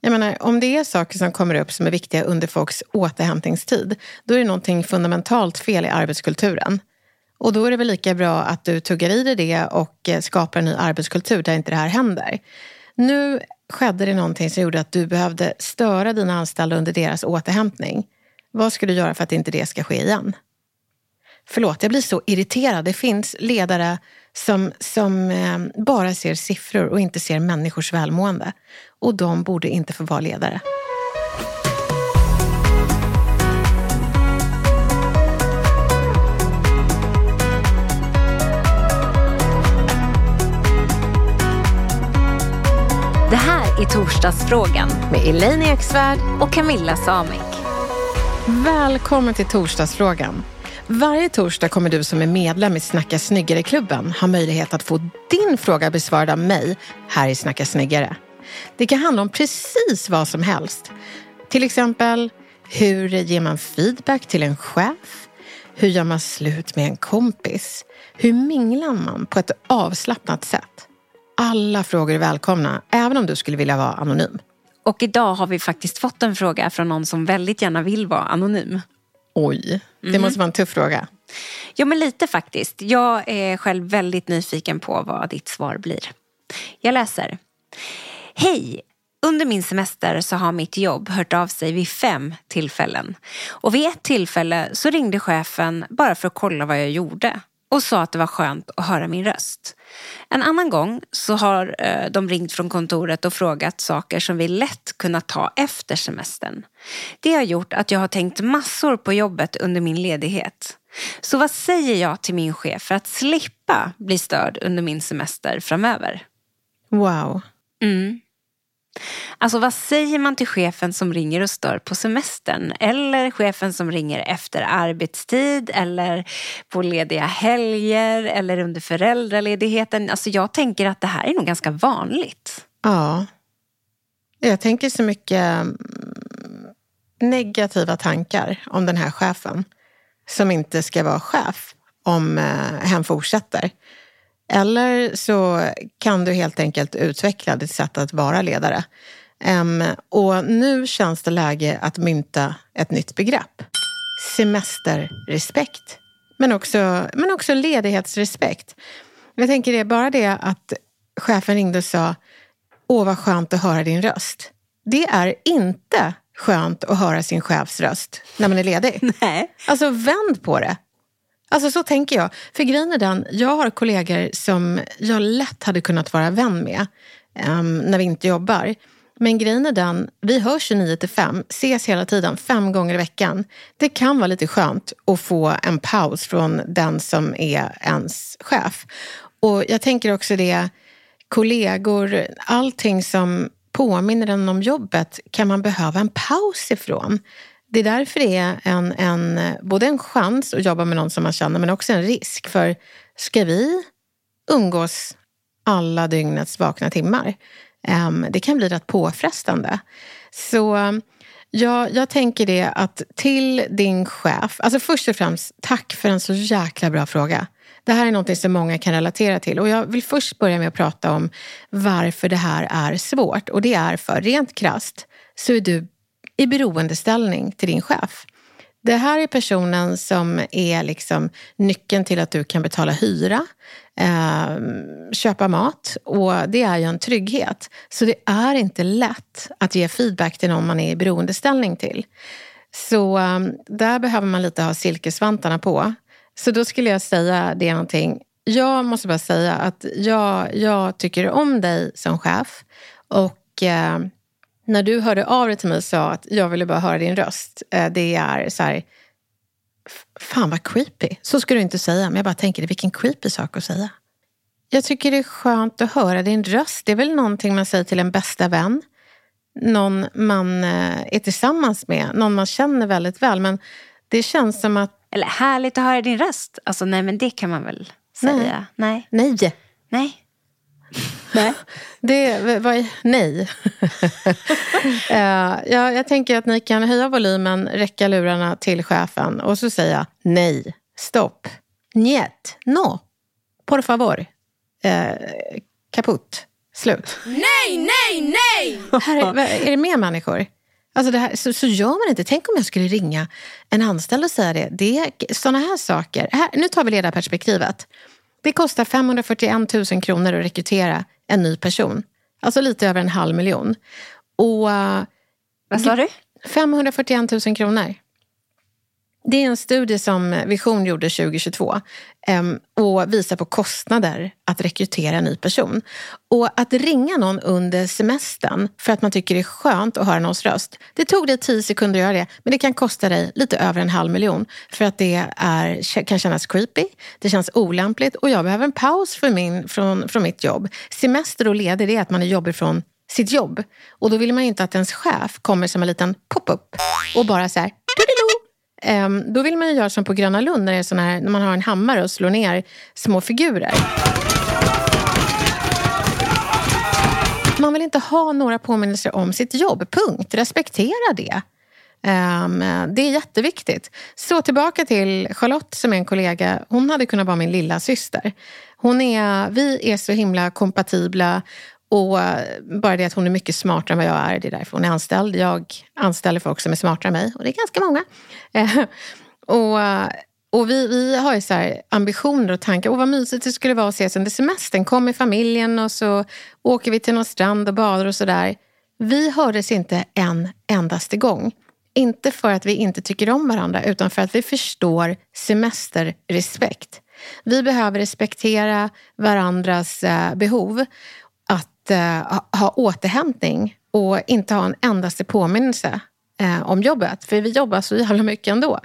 Jag menar, om det är saker som kommer upp som är viktiga under folks återhämtningstid, då är det någonting fundamentalt fel i arbetskulturen. Och då är det väl lika bra att du tuggar i dig det och eh, skapar en ny arbetskultur där inte det här händer. Nu skedde det någonting som gjorde att du behövde störa dina anställda under deras återhämtning. Vad ska du göra för att inte det ska ske igen? Förlåt, jag blir så irriterad. Det finns ledare som, som eh, bara ser siffror och inte ser människors välmående. Och de borde inte få vara ledare. Det här är Torsdagsfrågan med Elaine Eksvärd och Camilla Samek. Välkommen till Torsdagsfrågan. Varje torsdag kommer du som är medlem i Snacka snyggare-klubben ha möjlighet att få din fråga besvarad av mig här i Snacka snyggare. Det kan handla om precis vad som helst. Till exempel, hur ger man feedback till en chef? Hur gör man slut med en kompis? Hur minglar man på ett avslappnat sätt? Alla frågor är välkomna, även om du skulle vilja vara anonym. Och idag har vi faktiskt fått en fråga från någon som väldigt gärna vill vara anonym. Oj, det måste vara en tuff fråga. Ja, men lite faktiskt. Jag är själv väldigt nyfiken på vad ditt svar blir. Jag läser. Hej! Under min semester så har mitt jobb hört av sig vid fem tillfällen. Och vid ett tillfälle så ringde chefen bara för att kolla vad jag gjorde och sa att det var skönt att höra min röst. En annan gång så har eh, de ringt från kontoret och frågat saker som vi lätt kunnat ta efter semestern. Det har gjort att jag har tänkt massor på jobbet under min ledighet. Så vad säger jag till min chef för att slippa bli störd under min semester framöver? Wow. Mm. Alltså vad säger man till chefen som ringer och stör på semestern? Eller chefen som ringer efter arbetstid eller på lediga helger eller under föräldraledigheten? Alltså jag tänker att det här är nog ganska vanligt. Ja. Jag tänker så mycket mm, negativa tankar om den här chefen som inte ska vara chef om eh, hen fortsätter. Eller så kan du helt enkelt utveckla ditt sätt att vara ledare. Um, och nu känns det läge att mynta ett nytt begrepp. Semesterrespekt. Men också, men också ledighetsrespekt. Jag tänker det, bara det att chefen ringde och sa Åh, vad skönt att höra din röst. Det är inte skönt att höra sin chefs röst när man är ledig. Nej. Alltså vänd på det. Alltså så tänker jag. För grejen är den, jag har kollegor som jag lätt hade kunnat vara vän med um, när vi inte jobbar. Men grejen är den, vi hörs 9 till 5, ses hela tiden, fem gånger i veckan. Det kan vara lite skönt att få en paus från den som är ens chef. Och jag tänker också det, kollegor, allting som påminner en om jobbet kan man behöva en paus ifrån. Det är därför det är en, en, både en chans att jobba med någon som man känner men också en risk. För ska vi umgås alla dygnets vakna timmar? Ehm, det kan bli rätt påfrestande. Så ja, jag tänker det att till din chef, alltså först och främst tack för en så jäkla bra fråga. Det här är något som många kan relatera till och jag vill först börja med att prata om varför det här är svårt. Och det är för rent krast så är du i beroendeställning till din chef. Det här är personen som är liksom nyckeln till att du kan betala hyra, eh, köpa mat och det är ju en trygghet. Så det är inte lätt att ge feedback till någon man är i beroendeställning till. Så eh, där behöver man lite ha silkesvantarna på. Så då skulle jag säga det någonting. Jag måste bara säga att jag, jag tycker om dig som chef och eh, när du hörde av dig till mig och sa att jag ville bara höra din röst. Eh, det är så här, fan vad creepy. Så skulle du inte säga, men jag bara tänker, vilken creepy sak att säga. Jag tycker det är skönt att höra din röst. Det är väl någonting man säger till en bästa vän. Någon man eh, är tillsammans med, någon man känner väldigt väl. Men det känns som att... Eller härligt att höra din röst. Alltså nej, men det kan man väl säga? Nej. Nej. Nej. Nej. Nej. Det var, nej. uh, ja, jag tänker att ni kan höja volymen, räcka lurarna till chefen och så säga nej, stopp, njet, no, por favor, uh, kaputt, slut. Nej, nej, nej! Här är, är det mer människor? Alltså det här, så, så gör man inte. Tänk om jag skulle ringa en anställd och säga det. det är sådana här saker. Här, nu tar vi ledarperspektivet. Det kostar 541 000 kronor att rekrytera en ny person. Alltså lite över en halv miljon. Och, eh, Vad sa du? 541 000 kronor. Det är en studie som Vision gjorde 2022 ehm, och visar på kostnader att rekrytera en ny person. Och att ringa någon under semestern för att man tycker det är skönt att höra någons röst. Det tog dig tio sekunder att göra det, men det kan kosta dig lite över en halv miljon för att det är, kan kännas creepy, det känns olämpligt och jag behöver en paus för min, från, från mitt jobb. Semester och ledig, det är att man är jobbig från sitt jobb. Och då vill man ju inte att ens chef kommer som en liten pop-up och bara så här, Ehm, då vill man ju göra som på Gröna Lund när, det är sån här, när man har en hammare och slår ner små figurer. Man vill inte ha några påminnelser om sitt jobb, punkt. Respektera det. Ehm, det är jätteviktigt. Så tillbaka till Charlotte som är en kollega. Hon hade kunnat vara min lilla syster. Hon är, vi är så himla kompatibla och eh, bara det att hon är mycket smartare än vad jag är, det är därför hon är anställd. Jag anställer folk som är smartare än mig och det är ganska många. Eh, och och vi, vi har ju så ambitioner och tankar. Och vad mysigt det skulle vara att ses under semestern. Kom med familjen och så åker vi till någon strand och badar och sådär. Vi hördes inte en endaste gång. Inte för att vi inte tycker om varandra utan för att vi förstår semesterrespekt. Vi behöver respektera varandras eh, behov eh, ha återhämtning och inte ha en endaste påminnelse eh, om jobbet. För vi jobbar så jävla mycket ändå.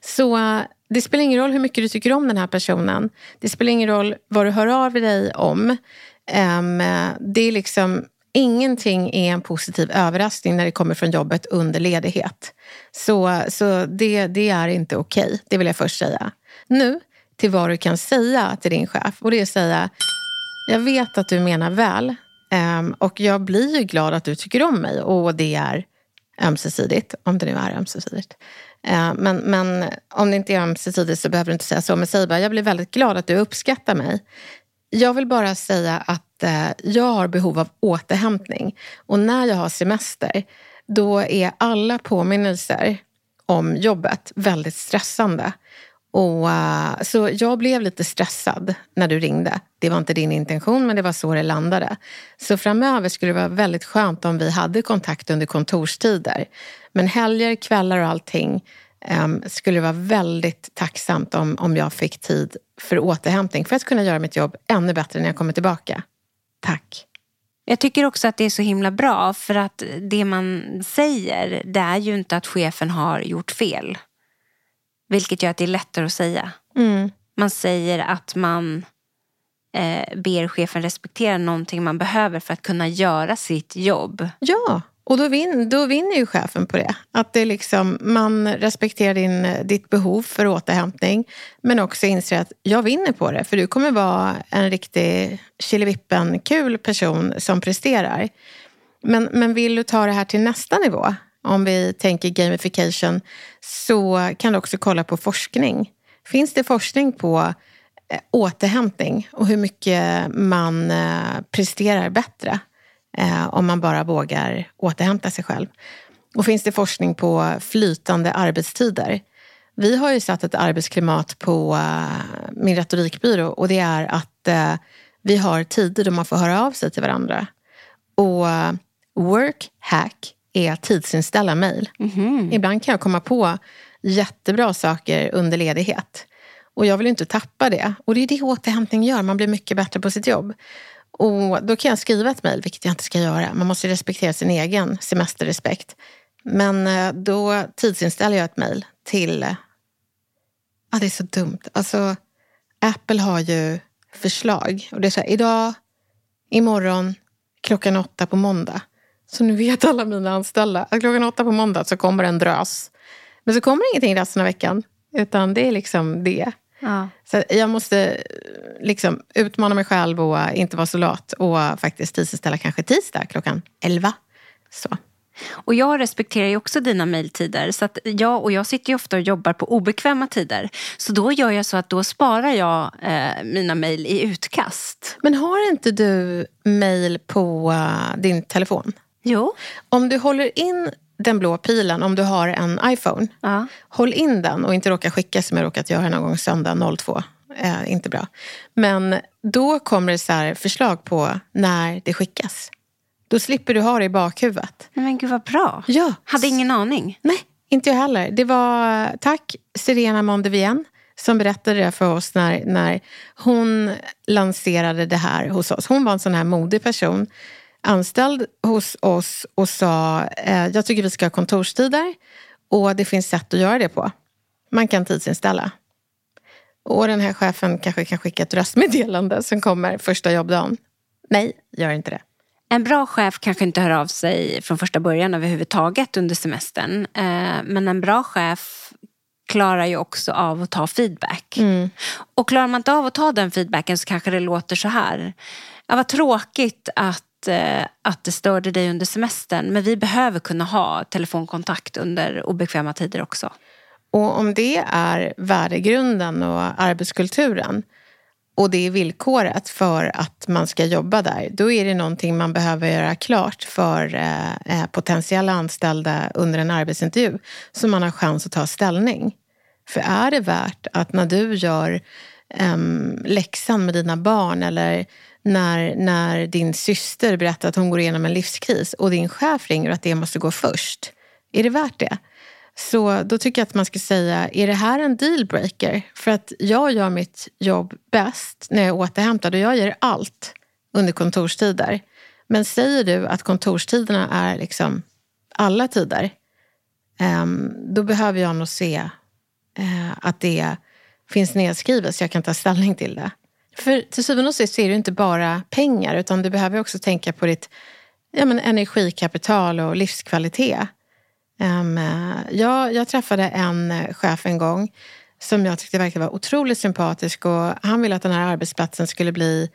Så eh, det spelar ingen roll hur mycket du tycker om den här personen. Det spelar ingen roll vad du hör av dig om. Ehm, det är liksom Ingenting är en positiv överraskning när det kommer från jobbet under ledighet. Så, så det, det är inte okej, okay. det vill jag först säga. Nu till vad du kan säga till din chef. Och det är att säga jag vet att du menar väl ehm, och jag blir ju glad att du tycker om mig och det är ömsesidigt, om det nu är ömsesidigt. Ehm, men, men om det inte är ömsesidigt så behöver du inte säga så. Men säg bara, jag blir väldigt glad att du uppskattar mig. Jag vill bara säga att eh, jag har behov av återhämtning och när jag har semester då är alla påminnelser om jobbet väldigt stressande. Och, uh, så jag blev lite stressad när du ringde. Det var inte din intention, men det var så det landade. Så framöver skulle det vara väldigt skönt om vi hade kontakt under kontorstider. Men helger, kvällar och allting um, skulle det vara väldigt tacksamt om, om jag fick tid för återhämtning för att kunna göra mitt jobb ännu bättre när jag kommer tillbaka. Tack. Jag tycker också att det är så himla bra för att det man säger det är ju inte att chefen har gjort fel. Vilket gör att det är lättare att säga. Mm. Man säger att man eh, ber chefen respektera någonting man behöver för att kunna göra sitt jobb. Ja, och då, vin, då vinner ju chefen på det. Att det liksom, man respekterar din, ditt behov för återhämtning men också inser att jag vinner på det för du kommer vara en riktig killevippen-kul person som presterar. Men, men vill du ta det här till nästa nivå om vi tänker gamification, så kan du också kolla på forskning. Finns det forskning på eh, återhämtning och hur mycket man eh, presterar bättre eh, om man bara vågar återhämta sig själv? Och finns det forskning på flytande arbetstider? Vi har ju satt ett arbetsklimat på min retorikbyrå och det är att vi har tider då man får höra av sig till varandra. Och work, hack, är tidsinställa mejl. Mm-hmm. Ibland kan jag komma på jättebra saker under ledighet. Och jag vill inte tappa det. Och det är det återhämtning gör, man blir mycket bättre på sitt jobb. Och då kan jag skriva ett mejl, vilket jag inte ska göra. Man måste respektera sin egen semesterrespekt. Men eh, då tidsinställer jag ett mejl till... Ja, det är så dumt. Alltså, Apple har ju förslag. Och det är så här, idag, imorgon, klockan åtta på måndag. Så nu vet alla mina anställda att klockan åtta på måndag så kommer en drös. Men så kommer ingenting resten av veckan. Utan det är liksom det. Ja. Så jag måste liksom utmana mig själv och inte vara så lat. Och faktiskt tidsinställa kanske tisdag klockan elva. Så. Och jag respekterar ju också dina mejltider. Så att jag, och jag sitter ju ofta och jobbar på obekväma tider. Så då gör jag så att då sparar jag eh, mina mejl i utkast. Men har inte du mejl på uh, din telefon? Jo. Om du håller in den blå pilen, om du har en iPhone, ja. håll in den och inte råka skicka som jag råkat göra någon gång söndag 02. Eh, inte bra. Men då kommer det så förslag på när det skickas. Då slipper du ha det i bakhuvudet. Men gud vad bra. Ja. Hade ingen aning. Nej, inte jag heller. Det var, tack Serena Mondevien som berättade det för oss när, när hon lanserade det här hos oss. Hon var en sån här modig person anställd hos oss och sa eh, jag tycker vi ska ha kontorstider och det finns sätt att göra det på. Man kan tidsinställa. Och den här chefen kanske kan skicka ett röstmeddelande som kommer första jobbdagen. Nej, gör inte det. En bra chef kanske inte hör av sig från första början överhuvudtaget under semestern. Eh, men en bra chef klarar ju också av att ta feedback. Mm. Och klarar man inte av att ta den feedbacken så kanske det låter så här. Ja, vad tråkigt att Eh, att det störde dig under semestern. Men vi behöver kunna ha telefonkontakt under obekväma tider också. Och om det är värdegrunden och arbetskulturen och det är villkoret för att man ska jobba där, då är det någonting man behöver göra klart för eh, eh potentiella anställda under en arbetsintervju så man har chans att ta ställning. För är det värt att när du gör eh, läxan med dina barn eller när, när din syster berättar att hon går igenom en livskris och din chef ringer och att det måste gå först. Är det värt det? Så då tycker jag att man ska säga, är det här en dealbreaker? För att jag gör mitt jobb bäst när jag är återhämtad och jag ger allt under kontorstider. Men säger du att kontorstiderna är liksom alla tider, ehm, då behöver jag nog se eh, att det finns nedskrivet så jag kan ta ställning till det. För till syvende och sist är det inte bara pengar utan du behöver också tänka på ditt ja, men energikapital och livskvalitet. Ehm, eh, um, jag, jag träffade en eh, chef en gång som jag tyckte verkade vara otroligt sympatisk och han ville att den här arbetsplatsen skulle bli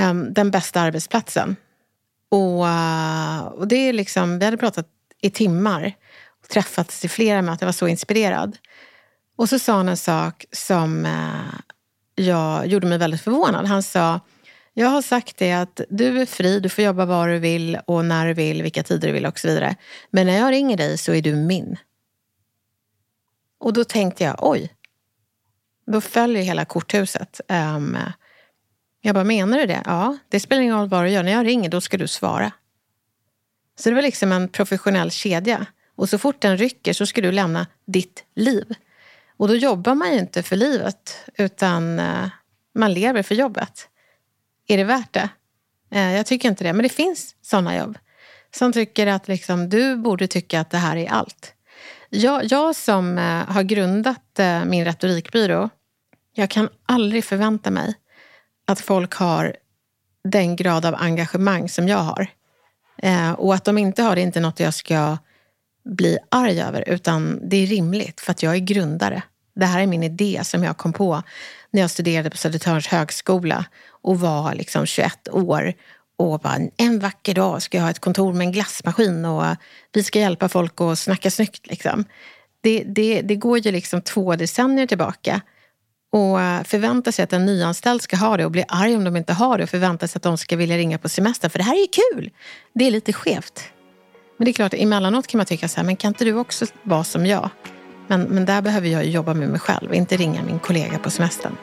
um, den bästa arbetsplatsen. Och, uh, och det är liksom, vi hade pratat i timmar och träffats i flera möten, jag var så inspirerad. Och så sa han en sak som uh, jag gjorde mig väldigt förvånad. Han sa, jag har sagt det att du är fri, du får jobba var du vill och när du vill, vilka tider du vill och så vidare. Men när jag ringer dig så är du min. Och då tänkte jag, oj. Då följer hela korthuset. Um, jag bara, menar du det? Ja, det spelar ingen roll vad du gör. När jag ringer, då ska du svara. Så det var liksom en professionell kedja. Och så fort den rycker så ska du lämna ditt liv. Och då jobbar man ju inte för livet utan eh, man lever för jobbet. Är det värt det? Eh, jag tycker inte det, men det finns sådana jobb. Som tycker att liksom, du borde tycka att det här är allt. Jag, jag som eh, har grundat min retorikbyrå, jag kan aldrig förvänta mig att folk har den grad av engagemang som jag har. Och att de inte har det är inte något jag ska bli arg över, utan det är rimligt för att jag är grundare. Det här är min idé som jag kom på när jag studerade på Södertörns högskola och var liksom 21 år och bara en vacker dag ska jag ha ett kontor med en glassmaskin och vi ska hjälpa folk att snacka snyggt. Liksom. Det, det, det går ju liksom två decennier tillbaka. Och förvänta sig att en nyanställd ska ha det och bli arg om de inte har det och förvänta sig att de ska vilja ringa på semester. För det här är ju kul! Det är lite skevt. Men det är klart, emellanåt kan man tycka så här, men kan inte du också vara som jag? Men, men där behöver jag jobba med mig själv, inte ringa min kollega på semestern.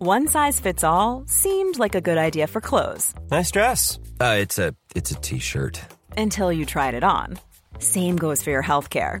One size fits all seemed like a good idea for clothes. Nice dress. Uh, it's a it's a t-shirt. Until you tried it on. Same goes for your healthcare.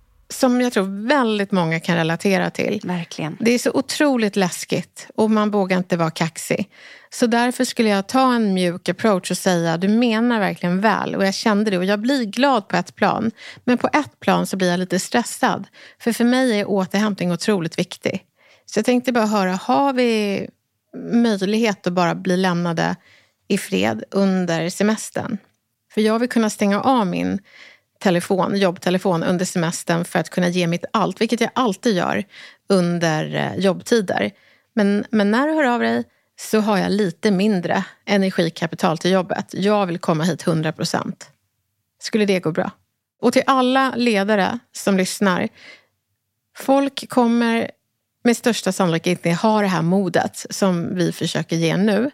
som jag tror väldigt många kan relatera till. Verkligen. Det är så otroligt läskigt och man vågar inte vara kaxig. Så därför skulle jag ta en mjuk approach och säga du menar verkligen väl och jag kände det och jag blir glad på ett plan. Men på ett plan så blir jag lite stressad. För för mig är återhämtning otroligt viktig. Så jag tänkte bara höra, har vi möjlighet att bara bli lämnade i fred under semestern? För jag vill kunna stänga av min telefon, jobbtelefon under semestern för att kunna ge mitt allt, vilket jag alltid gör under eh, jobbtider. Men, men när du hör av dig så har jag lite mindre energikapital till jobbet. Jag vill komma hit 100 procent. Skulle det gå bra? Och till alla ledare som lyssnar. Folk kommer med största sannolikhet inte ha det här modet som vi försöker ge nu.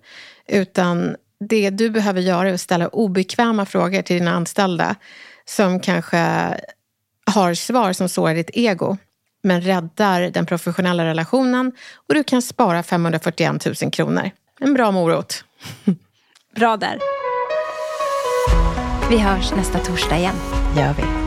Utan det du behöver göra är att ställa obekväma frågor till dina anställda som kanske har svar som sårar ditt ego men räddar den professionella relationen och du kan spara 541 000 kronor. En bra morot. Bra där. Vi hörs nästa torsdag igen. gör vi.